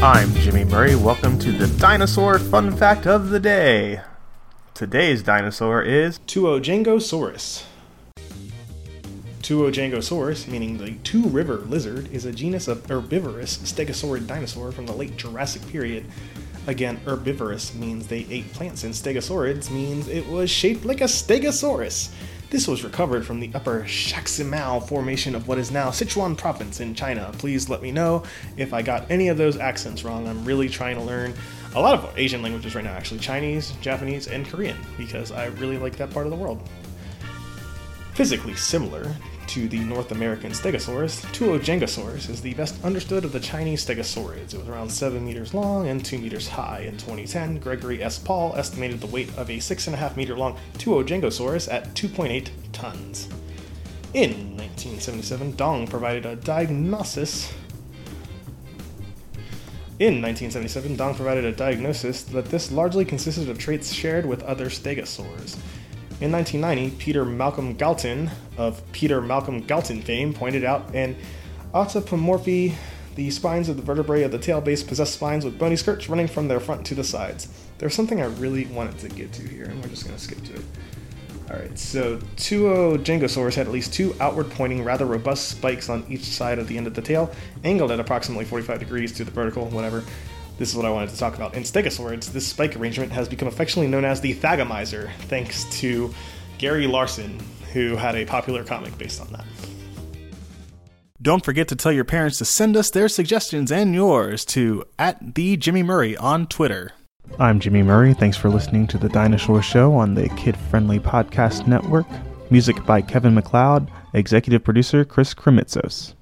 Murray. Welcome to the dinosaur fun fact of the day. Today's dinosaur is Tuojiangosaurus. Tuojiangosaurus, meaning the two river lizard, is a genus of herbivorous stegosaurid dinosaur from the late Jurassic period. Again, herbivorous means they ate plants, and stegosaurids means it was shaped like a stegosaurus. This was recovered from the upper Shaximiao formation of what is now Sichuan province in China. Please let me know if I got any of those accents wrong. I'm really trying to learn a lot of Asian languages right now, actually Chinese, Japanese, and Korean, because I really like that part of the world. Physically similar to the North American Stegosaurus, Tuojiangosaurus is the best understood of the Chinese stegosaurids. It was around 7 meters long and 2 meters high. In 2010, Gregory S. Paul estimated the weight of a 6.5 meter long Tuojiangosaurus at 2.8 tons. In 1977, Dong provided a diagnosis. In 1977, Dong provided a diagnosis that this largely consisted of traits shared with other stegosaurs. In 1990, Peter Malcolm Galton of Peter Malcolm Galton fame pointed out an autapomorphy. The spines of the vertebrae of the tail base possess spines with bony skirts running from their front to the sides. There's something I really wanted to get to here, and we're just going to skip to it. Alright, so Tuojiangosaurus had at least two outward pointing, rather robust spikes on each side of the end of the tail, angled at approximately 45 degrees to the vertical, whatever. This is what I wanted to talk about. In stegosaurids, this spike arrangement has become affectionately known as the thagomizer, thanks to Gary Larson, who had a popular comic based on that. Don't forget to tell your parents to send us their suggestions and yours to at the Jimmy Murray on Twitter. I'm Jimmy Murray. Thanks for listening to the Dinosaur Show on the Kid Friendly Podcast Network. Music by Kevin MacLeod, executive producer Chris Kremitzos.